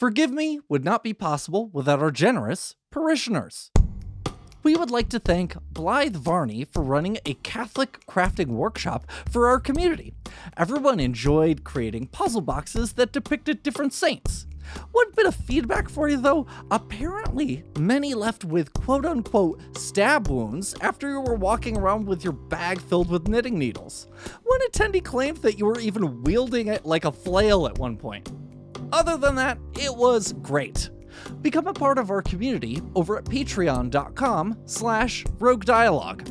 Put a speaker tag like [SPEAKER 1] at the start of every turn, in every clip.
[SPEAKER 1] Forgive Me would not be possible without our generous parishioners. We would like to thank Blythe Varney for running a Catholic crafting workshop for our community. Everyone enjoyed creating puzzle boxes that depicted different saints. One bit of feedback for you though apparently, many left with quote unquote stab wounds after you were walking around with your bag filled with knitting needles. One attendee claimed that you were even wielding it like a flail at one point. Other than that, it was great. Become a part of our community over at patreon.com slash rogue dialogue.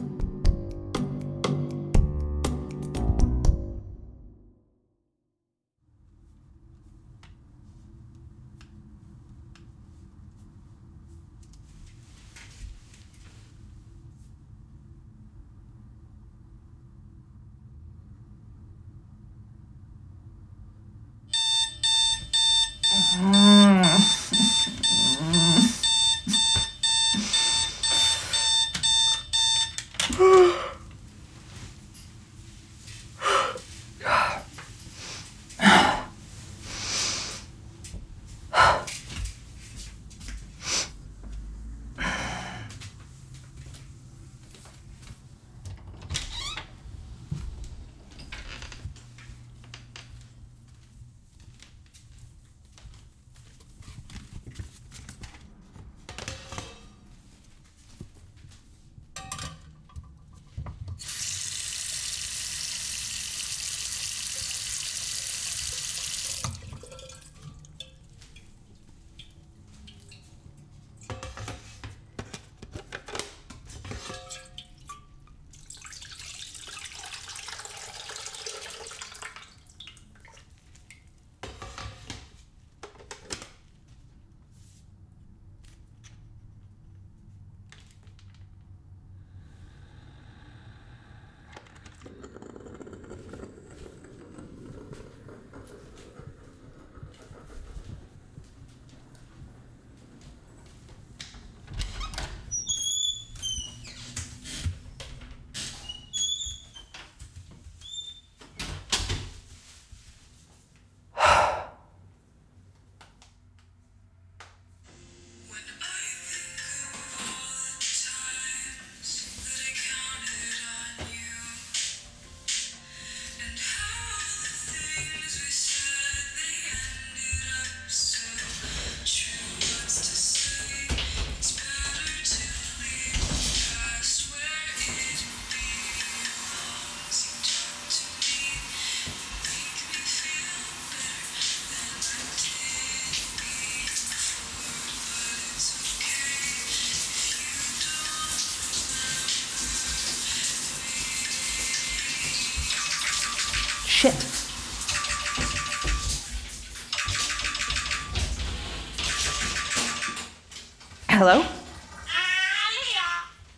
[SPEAKER 2] Hello?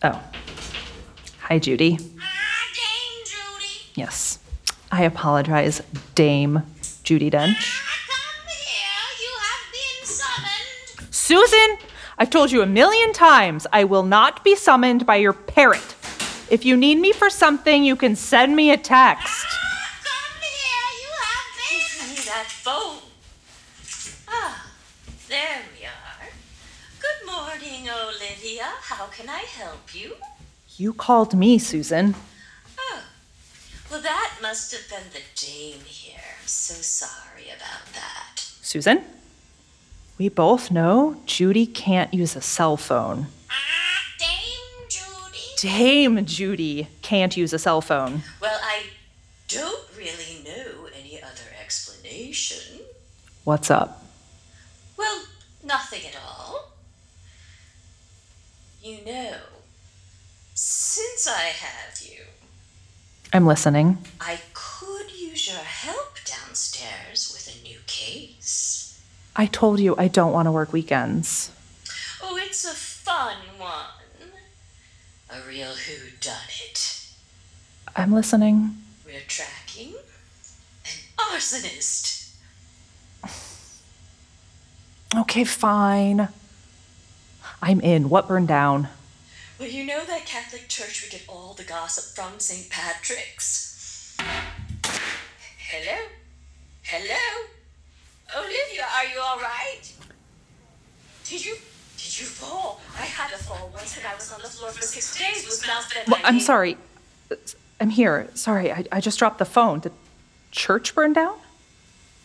[SPEAKER 2] Oh. Hi, Judi. Yes. I apologize, Dame Judi Dench. Susan, I've told you a million times I will not be summoned by your parrot. If you need me for something, you can send me a text.
[SPEAKER 3] that phone. Ah, there we are. Good morning, Olivia. How can I help you?
[SPEAKER 2] You called me, Susan.
[SPEAKER 3] Oh, well, that must must have been the dame here. I'm so sorry about that.
[SPEAKER 2] Susan? We both know Judi can't use a cell phone.
[SPEAKER 3] Ah, Dame Judi?
[SPEAKER 2] Dame Judi can't use a cell phone.
[SPEAKER 3] Well, I don't really know any other explanation.
[SPEAKER 2] What's up?
[SPEAKER 3] Well, nothing at all. You know, since I have you,
[SPEAKER 2] I'm listening.
[SPEAKER 3] I could use your help downstairs with a new case.
[SPEAKER 2] I told you I don't want to work weekends.
[SPEAKER 3] Oh, it's a fun one. A real whodunit.
[SPEAKER 2] I'm listening.
[SPEAKER 3] We're tracking an arsonist.
[SPEAKER 2] Okay, fine. I'm in. What burned down?
[SPEAKER 3] Well, you know that Catholic church we get all the gossip from St. Patrick's. Hello? Hello? Olivia, are you all right? Did you did you fall? I had a fall once and I was on the floor for six days with mouth fed.
[SPEAKER 2] Well, I'm sorry. I'm here. Sorry, I, I just dropped the phone. Did church burn down?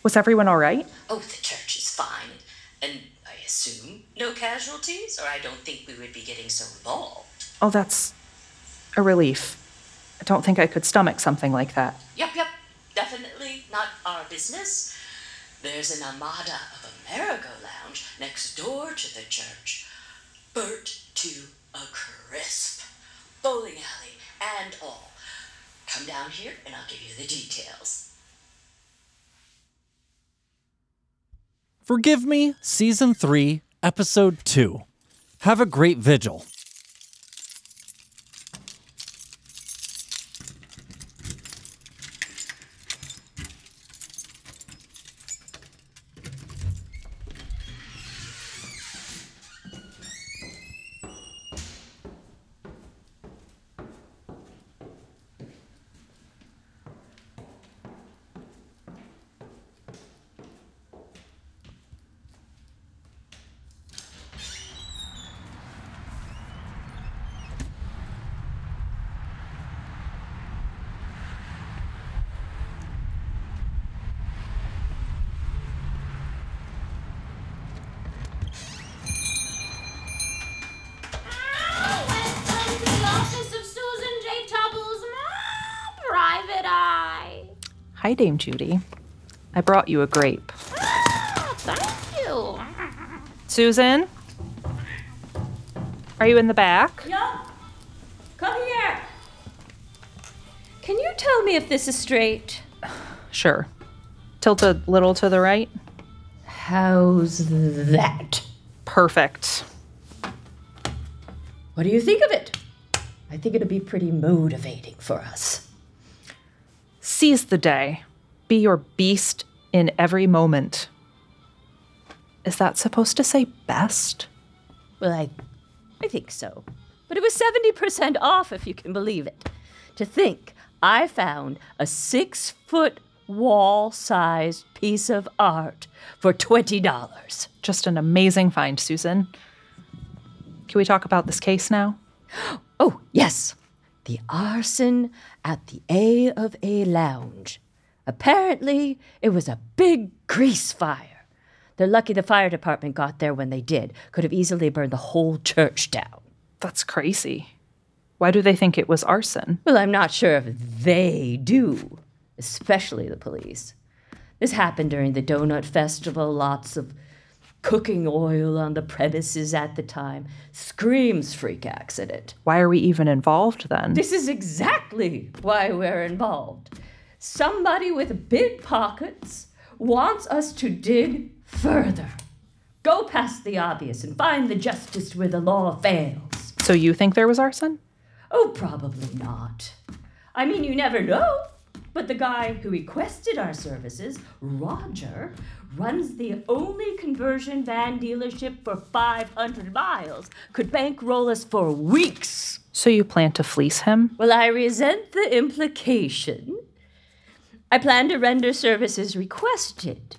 [SPEAKER 2] Was everyone all right?
[SPEAKER 3] Oh, the church is fine. And I assume no casualties, or I don't think we would be getting so involved.
[SPEAKER 2] Oh, that's a relief. I don't think I could stomach something like that.
[SPEAKER 3] Yep, yep. Definitely not our business. There's an Armada of America lounge next door to the church. Burnt to a crisp. Bowling alley and all. Come down here and I'll give you the details.
[SPEAKER 1] Forgive Me, Season 3, Episode 2. Have a great vigil.
[SPEAKER 2] Dame Judi. I brought you a grape.
[SPEAKER 4] Ah, thank you.
[SPEAKER 2] Susan? Are you in the back?
[SPEAKER 5] Yup. Come here. Can you tell me if this is straight?
[SPEAKER 2] Sure. Tilt a little to the right.
[SPEAKER 5] How's that?
[SPEAKER 2] Perfect.
[SPEAKER 5] What do you think of it? I think it'll be pretty motivating for us.
[SPEAKER 2] Seize the day. Be your beast in every moment. Is that supposed to say best?
[SPEAKER 5] Well, I, I think so. But it was 70% off, if you can believe it. To think I found a six foot wall sized piece of art for $20.
[SPEAKER 2] Just an amazing find, Susan. Can we talk about this case now?
[SPEAKER 5] Oh, yes. The arson at the A of A lounge. Apparently, it was a big grease fire. They're lucky the fire department got there when they did. Could have easily burned the whole church down.
[SPEAKER 2] That's crazy. Why do they think it was arson?
[SPEAKER 5] Well, I'm not sure if they do, especially the police. This happened during the Donut Festival. Lots of cooking oil on the premises at the time. Screams freak accident.
[SPEAKER 2] Why are we even involved then?
[SPEAKER 5] This is exactly why we're involved. Somebody with big pockets wants us to dig further. Go past the obvious and find the justice where the law fails.
[SPEAKER 2] So you think there was arson?
[SPEAKER 5] Oh, probably not. I mean, you never know. But the guy who requested our services, Roger, runs the only conversion van dealership for 500 miles, could bankroll us for weeks.
[SPEAKER 2] So you plan to fleece him?
[SPEAKER 5] Well, I resent the implication. I plan to render services requested.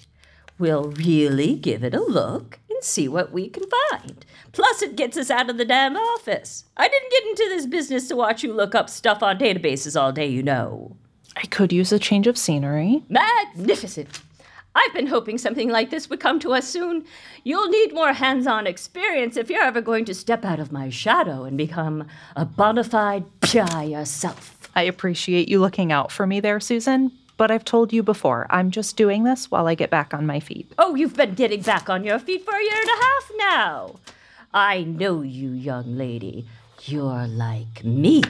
[SPEAKER 5] We'll really give it a look and see what we can find. Plus, it gets us out of the damn office. I didn't get into this business to watch you look up stuff on databases all day, you know.
[SPEAKER 2] I could use a change of scenery.
[SPEAKER 5] Magnificent! I've been hoping something like this would come to us soon. You'll need more hands on experience if you're ever going to step out of my shadow and become a bona fide PI yourself.
[SPEAKER 2] I appreciate you looking out for me there, Susan, but I've told you before, I'm just doing this while I get back on my feet.
[SPEAKER 5] Oh, you've been getting back on your feet for a year and a half now. I know you, young lady. You're like me,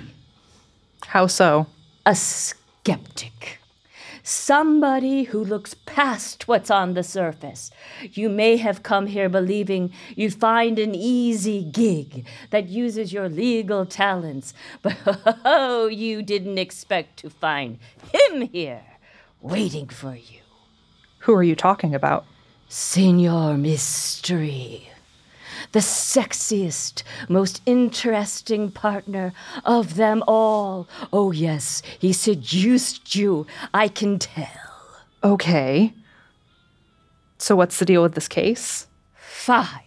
[SPEAKER 2] How so?
[SPEAKER 5] a skeptic. Somebody who looks past what's on the surface. You may have come here believing you'd find an easy gig that uses your legal talents, but oh, you didn't expect to find him here waiting for you.
[SPEAKER 2] Who are you talking about?
[SPEAKER 5] Senor Mystery. The sexiest, most interesting partner of them all. Oh, yes, he seduced you, I can tell.
[SPEAKER 2] Okay. So, what's the deal with this case?
[SPEAKER 5] Fine.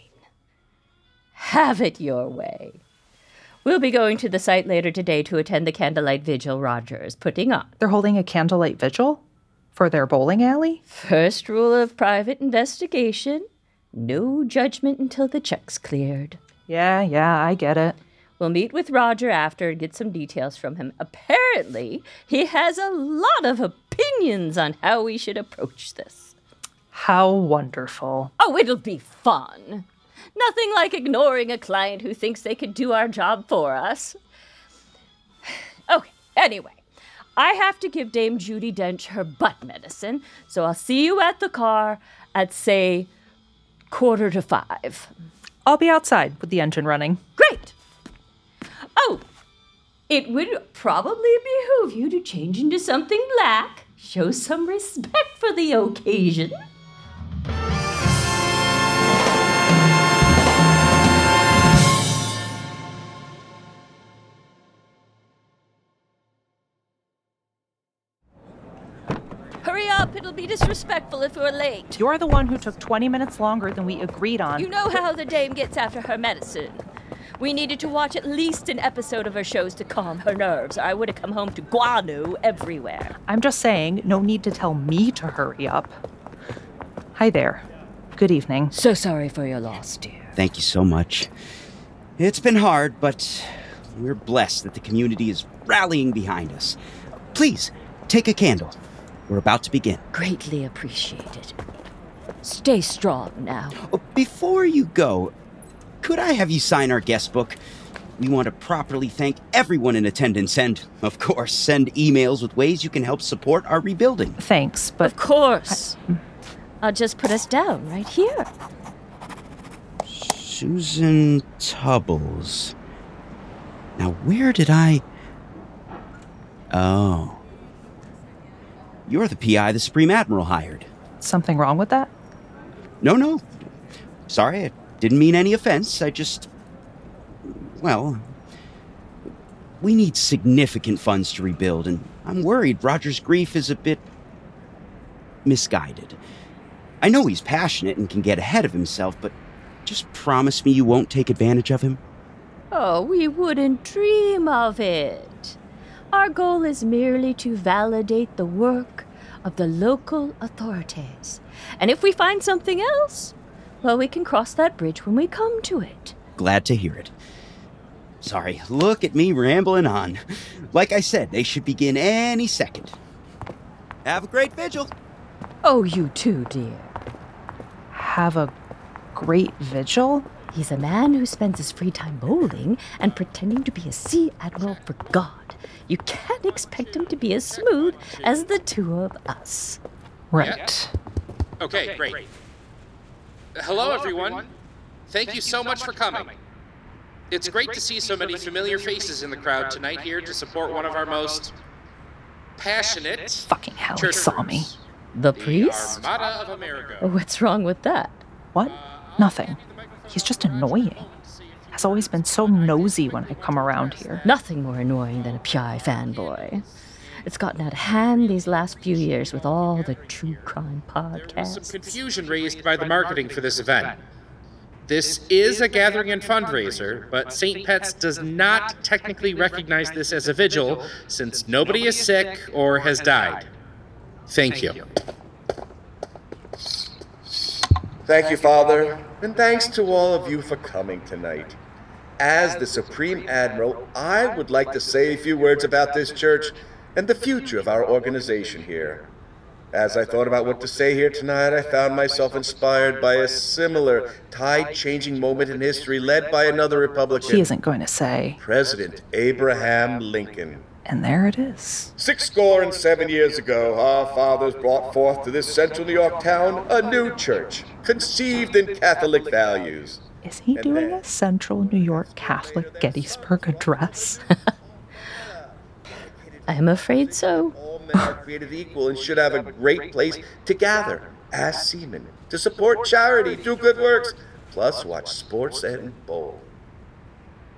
[SPEAKER 5] Have it your way. We'll be going to the site later today to attend the candlelight vigil Rogers putting on.
[SPEAKER 2] They're holding a candlelight vigil for their bowling alley?
[SPEAKER 5] First rule of private investigation no judgment until the check's cleared.
[SPEAKER 2] Yeah, yeah, I get it.
[SPEAKER 5] We'll meet with Roger after and get some details from him. Apparently, he has a lot of opinions on how we should approach this.
[SPEAKER 2] How wonderful.
[SPEAKER 5] Oh, it'll be fun. Nothing like ignoring a client who thinks they could do our job for us. Okay, anyway, I have to give Dame Judi Dench her butt medicine, so I'll see you at the car at, say, quarter to five.
[SPEAKER 2] I'll be outside with the engine running.
[SPEAKER 5] Great! Oh, it would probably behoove you to change into something black. Show some respect for the occasion. Be disrespectful if we're late.
[SPEAKER 2] You're the one who took 20 minutes longer than we agreed on.
[SPEAKER 5] You know how the dame gets after her medicine. We needed to watch at least an episode of her shows to calm her nerves, or I would have come home to guano everywhere.
[SPEAKER 2] I'm just saying, no need to tell me to hurry up. Hi there. Good evening.
[SPEAKER 5] So sorry for your loss, dear.
[SPEAKER 6] Thank you so much. It's been hard, but we're blessed that the community is rallying behind us. Please, take a candle. We're about to begin.
[SPEAKER 5] Greatly appreciated. Stay strong now.
[SPEAKER 6] Oh, Before you go, could I have you sign our guest book? We want to properly thank everyone in attendance and, of course, send emails with ways you can help support our rebuilding.
[SPEAKER 2] Thanks, but
[SPEAKER 5] Of course. I'll just put us down right here.
[SPEAKER 6] Susan Tubbles. Now, where did I. Oh. You're the PI the Supreme Admiral hired.
[SPEAKER 2] something wrong with that?
[SPEAKER 6] No, no. Sorry, I didn't mean any offense. I just. Well. We need significant funds to rebuild, and I'm worried Roger's grief is a bit. misguided. I know he's passionate and can get ahead of himself, but just promise me you won't take advantage of him.
[SPEAKER 5] Oh, we wouldn't dream of it. Our goal is merely to validate the work of the local authorities. And if we find something else, well, we can cross that bridge when we come to it.
[SPEAKER 6] Glad to hear it. Sorry, look at me rambling on. Like I said, they should begin any second. Have a great vigil.
[SPEAKER 5] Oh, you too, dear.
[SPEAKER 2] Have a great vigil?
[SPEAKER 5] He's a man who spends his free time bowling and pretending to be a sea admiral for God. You can't expect him to be as smooth as the two of us.
[SPEAKER 2] Right.
[SPEAKER 7] Okay, great. Hello, everyone. Thank you so much for coming. It's great to see so many familiar faces in the crowd tonight here to support one of our most passionate
[SPEAKER 2] Fucking hell, he
[SPEAKER 7] church
[SPEAKER 2] saw me.
[SPEAKER 7] groups,
[SPEAKER 5] The
[SPEAKER 7] the
[SPEAKER 5] priest?
[SPEAKER 7] Armada of America.
[SPEAKER 5] What's wrong with that?
[SPEAKER 2] What? Uh, Nothing. He's just annoying. Has always been so nosy when I come around here.
[SPEAKER 5] Nothing more annoying than a PI fanboy. It's gotten out of hand these last few years with all the true crime
[SPEAKER 7] Some
[SPEAKER 5] podcasts.
[SPEAKER 7] confusion raised by the marketing for this event. This is a gathering and fundraiser, but St. Pat's does not technically recognize this as a vigil since nobody is sick or has died. Thank you.
[SPEAKER 8] Thank you, Father, and thanks to all of you for coming tonight. As the Supreme Admiral, I would like to say a few words about this church and the future of our organization here. As I thought about what to say here tonight, I found myself inspired by a similar tide changing moment in history led by another Republican.
[SPEAKER 2] He isn't going to say.
[SPEAKER 8] President Abraham Lincoln.
[SPEAKER 2] And there it is.
[SPEAKER 8] Six score and seven years ago, our fathers brought forth to this central New York town a new church, conceived in Catholic values.
[SPEAKER 2] Is he doing a Central New York Catholic Gettysburg address?
[SPEAKER 5] I'm afraid so.
[SPEAKER 8] All men are created equal and should have a great place to gather as seamen, to support charity, do good works, plus watch sports and bowl.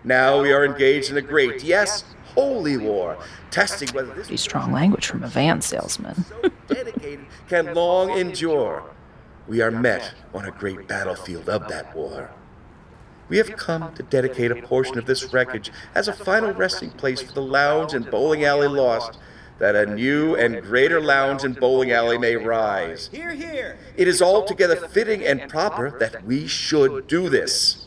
[SPEAKER 8] Now we are engaged in a great, yes, holy war, testing whether this
[SPEAKER 2] Pretty strong language from a van salesman.
[SPEAKER 8] dedicated can long endure. We are met on a great battlefield of that war. We have come to dedicate a portion of this wreckage as a final resting place for the lounge and bowling alley lost, that a new and greater lounge and bowling alley may rise. Here, here. It is altogether fitting and proper that we should do this.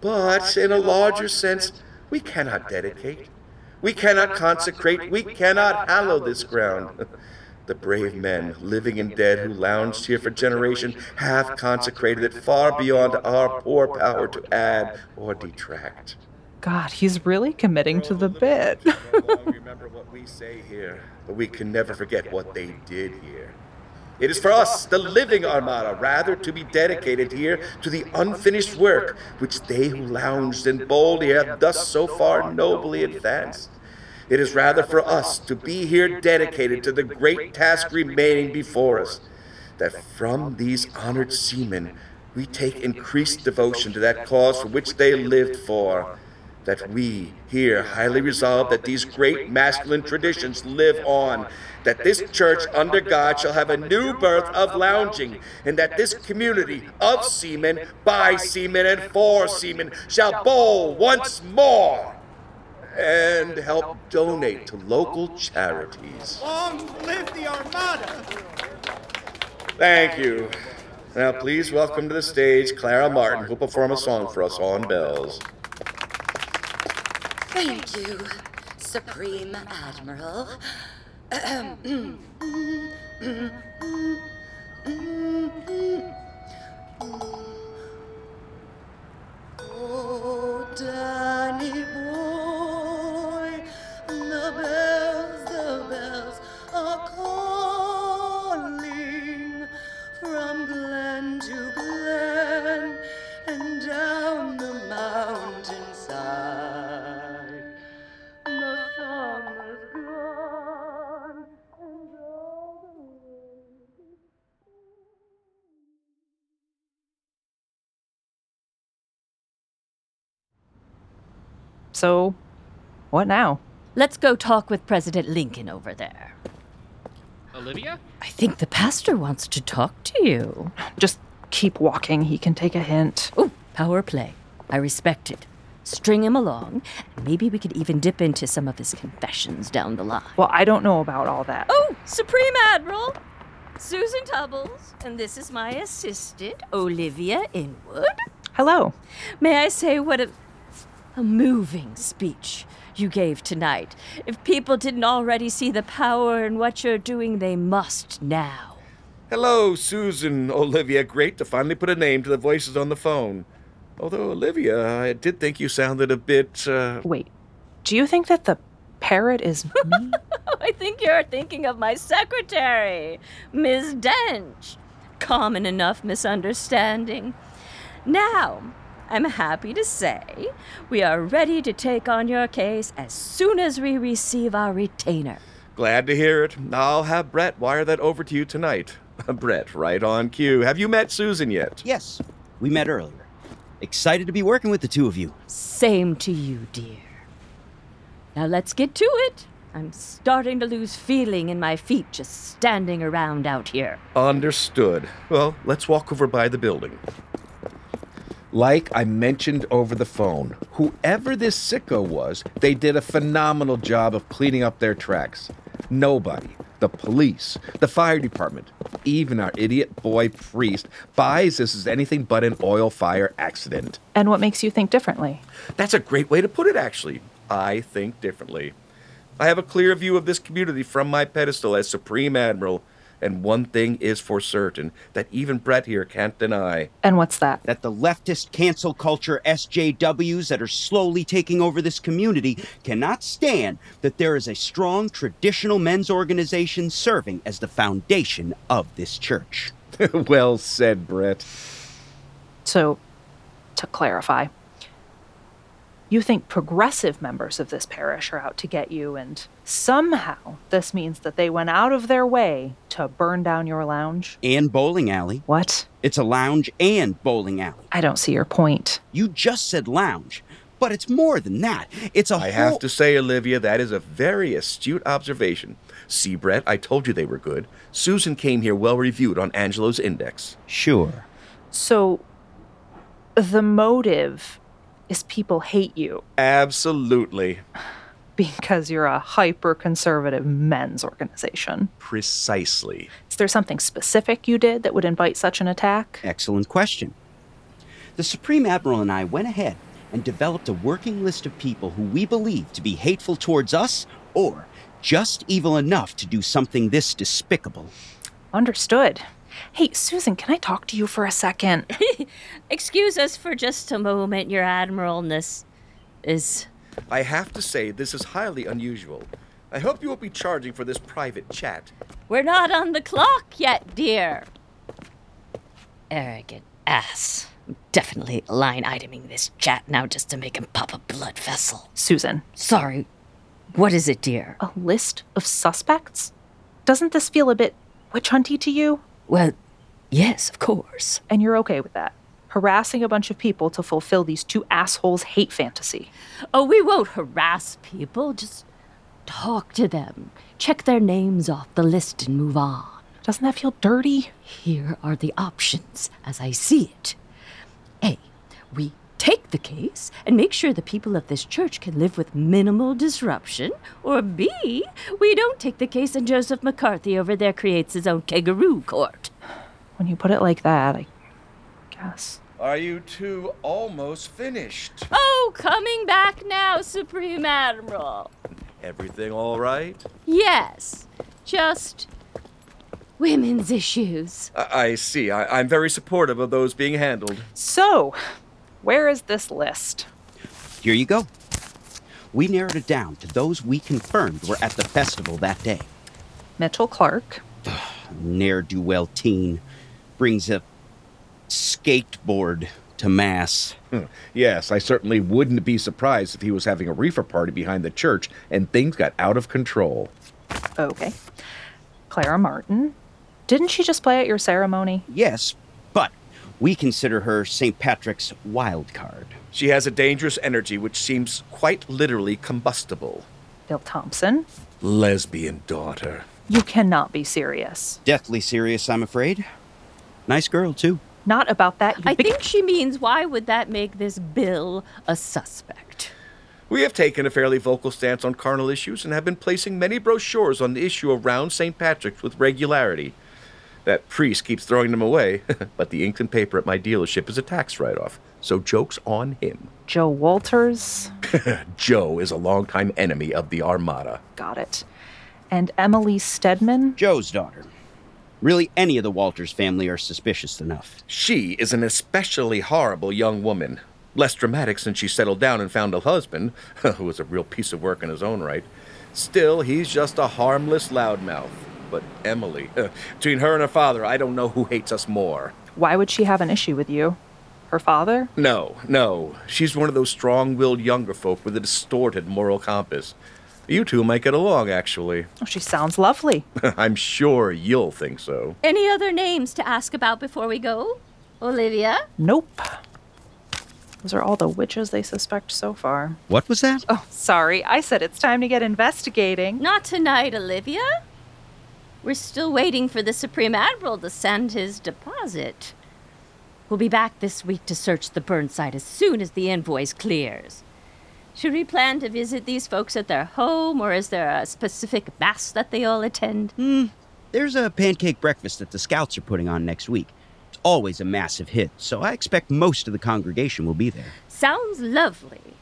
[SPEAKER 8] But in a larger sense, we cannot dedicate. We cannot consecrate. We cannot hallow this ground. The brave men, living and dead, who lounged here for generations, have consecrated it far beyond our poor power to add or detract.
[SPEAKER 2] God, he's really committing to the bit.
[SPEAKER 8] remember what we say here, but we can never forget what they did here. It is for us, the living Armada, rather to be dedicated here to the unfinished work which they who lounged and bowled here have thus so far nobly advanced. It is rather for us to be here dedicated to the great task remaining before us, that from these honored seamen we take increased devotion to that cause for which they lived for, that we here highly resolve that these great masculine traditions live on, that this church under God shall have a new birth of lounging, and that this community of seamen, by seamen, and for seamen shall bowl once more and help donate to local charities.
[SPEAKER 9] Long live the Armada!
[SPEAKER 8] Thank you. Now, please welcome to the stage Clara Martin, who'll perform a song for us on bells.
[SPEAKER 3] Thank you, Supreme Admiral.
[SPEAKER 2] what now?
[SPEAKER 5] Let's go talk with President Lincoln over there.
[SPEAKER 7] Olivia?
[SPEAKER 5] I think the pastor wants to talk to you.
[SPEAKER 2] Just keep walking. He can take a hint.
[SPEAKER 5] Oh, power play. I respect it. String him along, maybe we could even dip into some of his confessions down the line.
[SPEAKER 2] Well, I don't know about all that.
[SPEAKER 5] Oh, Supreme Admiral! Susan Tubbles, and this is my assistant, Olivia Inwood.
[SPEAKER 2] Hello.
[SPEAKER 5] May I say what a, a moving speech you gave tonight. If people didn't already see the power in what you're doing, they must now.
[SPEAKER 8] Hello, Susan, Olivia. Great to finally put a name to the voices on the phone. Although, Olivia, I did think you sounded a bit, uh.
[SPEAKER 2] Wait, do you think that the parrot is me?
[SPEAKER 5] I think you're thinking of my secretary, Miss Dench. Common enough misunderstanding. Now, I'm happy to say we are ready to take on your case as soon as we receive our retainer.
[SPEAKER 8] Glad to hear it. I'll have Brett wire that over to you tonight. Brett, right on cue. Have you met Susan yet?
[SPEAKER 6] Yes, we met earlier. Excited to be working with the two of you.
[SPEAKER 5] Same to you, dear. Now let's get to it. I'm starting to lose feeling in my feet just standing around out here.
[SPEAKER 8] Understood. Well, let's walk over by the building. Like I mentioned over the phone, whoever this sicko was, they did a phenomenal job of cleaning up their tracks. Nobody, the police, the fire department, even our idiot boy priest, buys this as anything but an oil fire accident.
[SPEAKER 2] And what makes you think differently?
[SPEAKER 8] That's a great way to put it, actually. I think differently. I have a clear view of this community from my pedestal as Supreme Admiral, and one thing is for certain that even Brett here can't deny.
[SPEAKER 2] And what's that?
[SPEAKER 6] That the leftist cancel culture SJWs that are slowly taking over this community cannot stand that there is a strong traditional men's organization serving as the foundation of this church.
[SPEAKER 8] well said, Brett.
[SPEAKER 2] So, to clarify, you think progressive members of this parish are out to get you, and somehow this means that they went out of their way to burn down your lounge?
[SPEAKER 6] And bowling alley.
[SPEAKER 2] What?
[SPEAKER 6] It's a lounge and bowling alley.
[SPEAKER 2] I don't see your point.
[SPEAKER 6] You just said lounge, but it's more than that. It's a
[SPEAKER 8] I
[SPEAKER 6] whole.
[SPEAKER 8] have to say, Olivia, that is a very astute observation. See, Brett, I told you they were good. Susan came here well reviewed on Angelo's index.
[SPEAKER 6] Sure.
[SPEAKER 2] So, the motive is people hate you
[SPEAKER 8] Absolutely.
[SPEAKER 2] because you're a hyper conservative men's organization.
[SPEAKER 8] Precisely.
[SPEAKER 2] Is there something specific you did that would invite such an attack?
[SPEAKER 6] Excellent question. The Supreme Admiral and I went ahead and developed a working list of people who we believe to be hateful towards us or just evil enough to do something this despicable.
[SPEAKER 2] Understood. Hey, Susan, can I talk to you for a second?
[SPEAKER 5] Excuse us for just a moment, Your Admiralness is.
[SPEAKER 8] I have to say, this is highly unusual. I hope you won't be charging for this private chat.
[SPEAKER 5] We're not on the clock yet, dear. Arrogant ass. Definitely line iteming this chat now just to make him pop a blood vessel.
[SPEAKER 2] Susan,
[SPEAKER 5] Sorry. What is it, dear?
[SPEAKER 2] a list of suspects? Doesn't this feel a bit witch hunty to you?
[SPEAKER 5] Well, yes, of course.
[SPEAKER 2] And you're okay with that? Harassing a bunch of people to fulfill these two assholes' hate fantasy.
[SPEAKER 5] Oh, we won't harass people. Just talk to them. Check their names off the list and move on.
[SPEAKER 2] Doesn't that feel dirty?
[SPEAKER 5] Here are the options as I see it. A. We take the case and make sure the people of this church can live with minimal disruption. Or B. We don't take the case and Joseph McCarthy over there creates his own kangaroo court.
[SPEAKER 2] When you put it like that, I guess.
[SPEAKER 8] Are you two almost finished?
[SPEAKER 5] Oh, coming back now, Supreme Admiral.
[SPEAKER 8] Everything all right?
[SPEAKER 5] Yes, just women's issues.
[SPEAKER 8] I, I see. I, I'm very supportive of those being handled.
[SPEAKER 2] So, where is this list?
[SPEAKER 6] Here you go. We narrowed it down to those we confirmed were at the festival that day.
[SPEAKER 2] Mitchell Clark,
[SPEAKER 6] Ne'er do well teen brings a skateboard to Mass.
[SPEAKER 8] Hmm. Yes, I certainly wouldn't be surprised if he was having a reefer party behind the church and things got out of control.
[SPEAKER 2] okay. Clara Martin. Didn't she just play at your ceremony?
[SPEAKER 6] Yes, but we consider her St. Patrick's wild card.
[SPEAKER 8] She has a dangerous energy which seems quite literally combustible.
[SPEAKER 2] Bill Thompson.
[SPEAKER 8] Lesbian daughter.
[SPEAKER 2] You cannot be serious.
[SPEAKER 6] Deathly serious, I'm afraid. Nice girl, too.
[SPEAKER 2] Not about that. You
[SPEAKER 5] I
[SPEAKER 2] big-
[SPEAKER 5] think she means why would that make this Bill a suspect?
[SPEAKER 8] We have taken a fairly vocal stance on carnal issues and have been placing many brochures on the issue around St. Patrick's with regularity. That priest keeps throwing them away, but the ink and paper at my dealership is a tax write off, so joke's on him.
[SPEAKER 2] Joe Walters.
[SPEAKER 8] Joe is a longtime enemy of the Armada.
[SPEAKER 2] Got it. And Emily Stedman.
[SPEAKER 6] Joe's daughter. Really, any of the Walters family are suspicious enough.
[SPEAKER 8] She is an especially horrible young woman. Less dramatic since she settled down and found a husband, who was a real piece of work in his own right. Still, he's just a harmless loudmouth. But Emily, uh, between her and her father, I don't know who hates us more.
[SPEAKER 2] Why would she have an issue with you? Her father?
[SPEAKER 8] No, no. She's one of those strong willed younger folk with a distorted moral compass. You two might get along, actually.
[SPEAKER 2] Oh, she sounds lovely.
[SPEAKER 8] I'm sure you'll think so.
[SPEAKER 5] Any other names to ask about before we go? Olivia?
[SPEAKER 2] Nope. Those are all the witches they suspect so far.
[SPEAKER 6] What was that?
[SPEAKER 2] Oh, sorry. I said it's time to get investigating.
[SPEAKER 5] Not tonight, Olivia. We're still waiting for the Supreme Admiral to send his deposit. We'll be back this week to search the burn site as soon as the invoice clears. Should we plan to visit these folks at their home, or is there a specific mass that they all attend?
[SPEAKER 6] Hmm. There's a pancake breakfast that the scouts are putting on next week. It's always a massive hit, so I expect most of the congregation will be there.
[SPEAKER 5] Sounds lovely.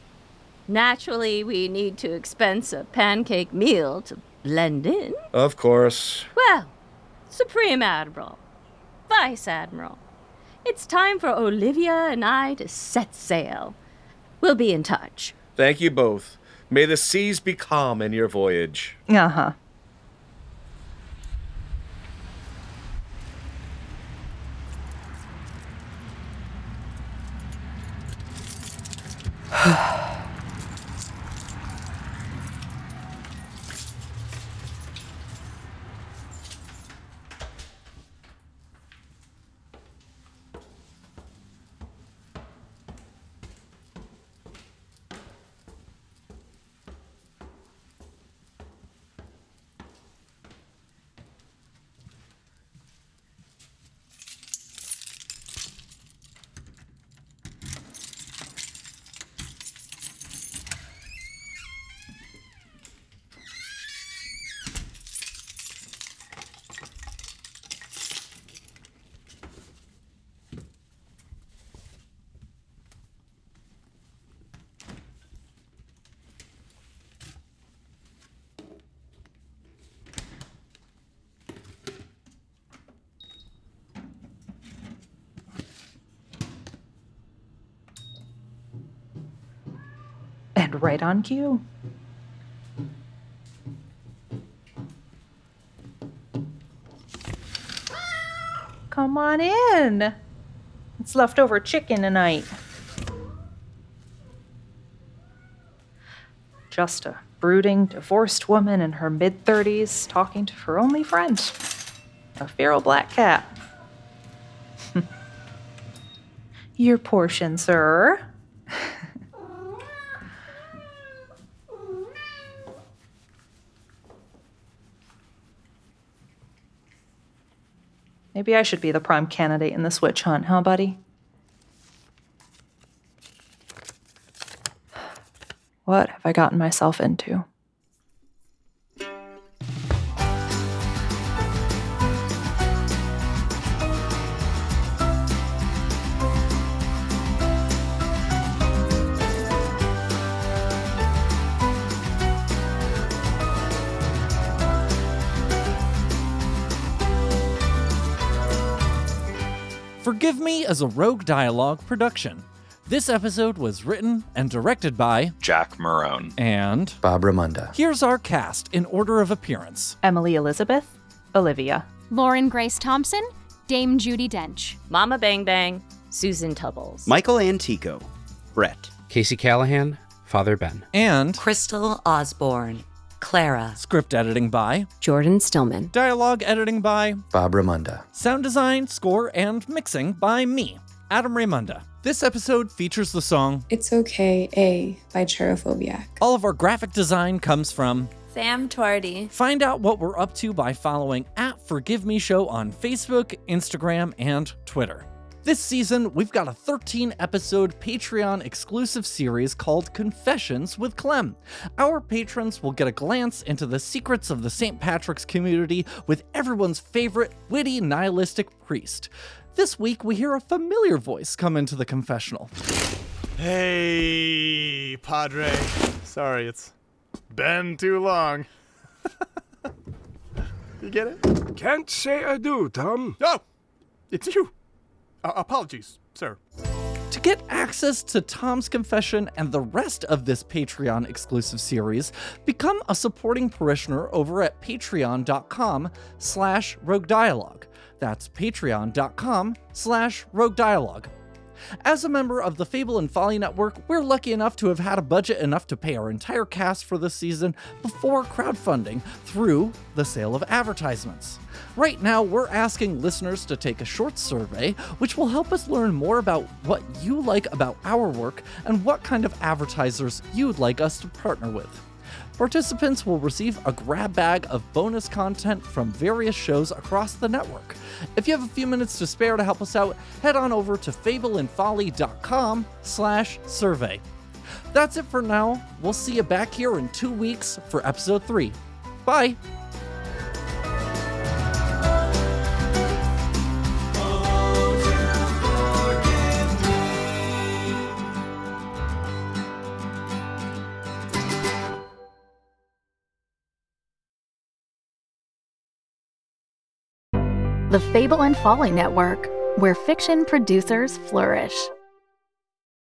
[SPEAKER 5] Naturally, we need to expense a pancake meal to blend in.
[SPEAKER 8] Of course.
[SPEAKER 5] Well, Supreme Admiral, Vice Admiral, it's time for Olivia and I to set sail. We'll be in touch.
[SPEAKER 8] Thank you both. May the seas be calm in your voyage.
[SPEAKER 2] Uh huh. And right on cue. Come on in. It's leftover chicken tonight. Just a brooding, divorced woman in her mid 30s talking to her only friend, a feral black cat. Your portion, sir. Maybe I should be the prime candidate in this witch hunt, huh, buddy? What have I gotten myself into?
[SPEAKER 1] Forgive Me is a Rogue Dialogue production. This episode was written and directed by
[SPEAKER 10] Jack Marone.
[SPEAKER 1] and
[SPEAKER 11] Bob Raymonda.
[SPEAKER 1] Here's our cast in order of appearance.
[SPEAKER 2] Emily Elizabeth, Olivia,
[SPEAKER 4] Lauren Grace Thompson, Dame Judi Dench,
[SPEAKER 5] Mama Bang Bang, Susan Tubbles,
[SPEAKER 6] Michael Antico, Brett,
[SPEAKER 12] Casey Callaghan, Father Ben,
[SPEAKER 1] and
[SPEAKER 13] Krystal Osborne, Clara,
[SPEAKER 1] script editing by
[SPEAKER 13] Jordan Stillman,
[SPEAKER 1] dialogue editing by
[SPEAKER 11] Bob Raymonda,
[SPEAKER 1] sound design, score, and mixing by me, Adam Raymonda. This episode features the song
[SPEAKER 14] It's Okay, A by Cherophobiac.
[SPEAKER 1] All of our graphic design comes from
[SPEAKER 15] Sam Twardy.
[SPEAKER 1] Find out what we're up to by following at Forgive Me Show on Facebook, Instagram, and Twitter. This season, we've got a 13 episode Patreon exclusive series called Confessions with Clem. Our patrons will get a glance into the secrets of the St. Patrick's community with everyone's favorite witty nihilistic priest. This week, we hear a familiar voice come into the confessional.
[SPEAKER 9] Hey, Padre. Sorry, it's been too long. you get it?
[SPEAKER 16] Can't say I do, Tom.
[SPEAKER 9] Oh, it's you. Uh, apologies, sir.
[SPEAKER 1] To get access to Tom's confession and the rest of this Patreon exclusive series, become a supporting parishioner over at patreon.com slash rogue dialogue. That's patreon.com slash rogue dialogue. As a member of the Fable and Folly Network, we're lucky enough to have had a budget enough to pay our entire cast for this season before crowdfunding through the sale of advertisements. Right now, we're asking listeners to take a short survey, which will help us learn more about what you like about our work and what kind of advertisers you'd like us to partner with. Participants will receive a grab bag of bonus content from various shows across the network. If you have a few minutes to spare to help us out, head on over to fableandfolly.com slash survey. That's it for now. We'll see you back here in two weeks for episode three. Bye.
[SPEAKER 17] The Fable and Folly Network, where fiction producers flourish.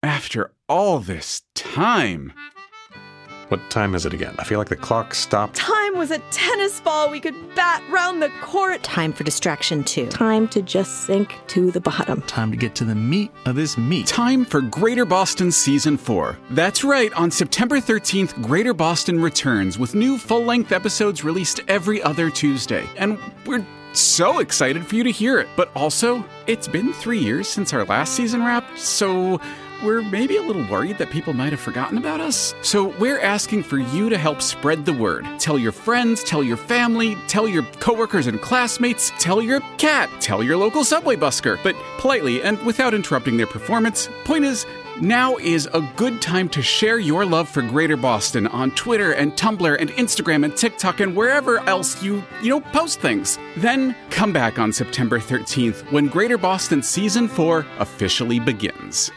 [SPEAKER 10] After all this time.
[SPEAKER 9] What time is it again? I feel like the clock stopped.
[SPEAKER 11] Time was a tennis ball we could bat round the court.
[SPEAKER 15] Time for distraction, too.
[SPEAKER 18] Time to just sink to the bottom.
[SPEAKER 19] Time to get to the meat of this meat.
[SPEAKER 10] Time for Greater Boston Season 4. That's right, on September 13th, Greater Boston returns with new full length episodes released every other Tuesday. And we're so excited for you to hear it. But also, it's been three years since our last season wrapped, so we're maybe a little worried that people might have forgotten about us. So we're asking for you to help spread the word. Tell your friends, tell your family, tell your coworkers and classmates, tell your cat, tell your local subway busker. But politely and without interrupting their performance, point is, now is a good time to share your love for Greater Boston on Twitter and Tumblr and Instagram and TikTok and wherever else you, you know, post things. Then come back on September 13th when Greater Boston Season 4 officially begins.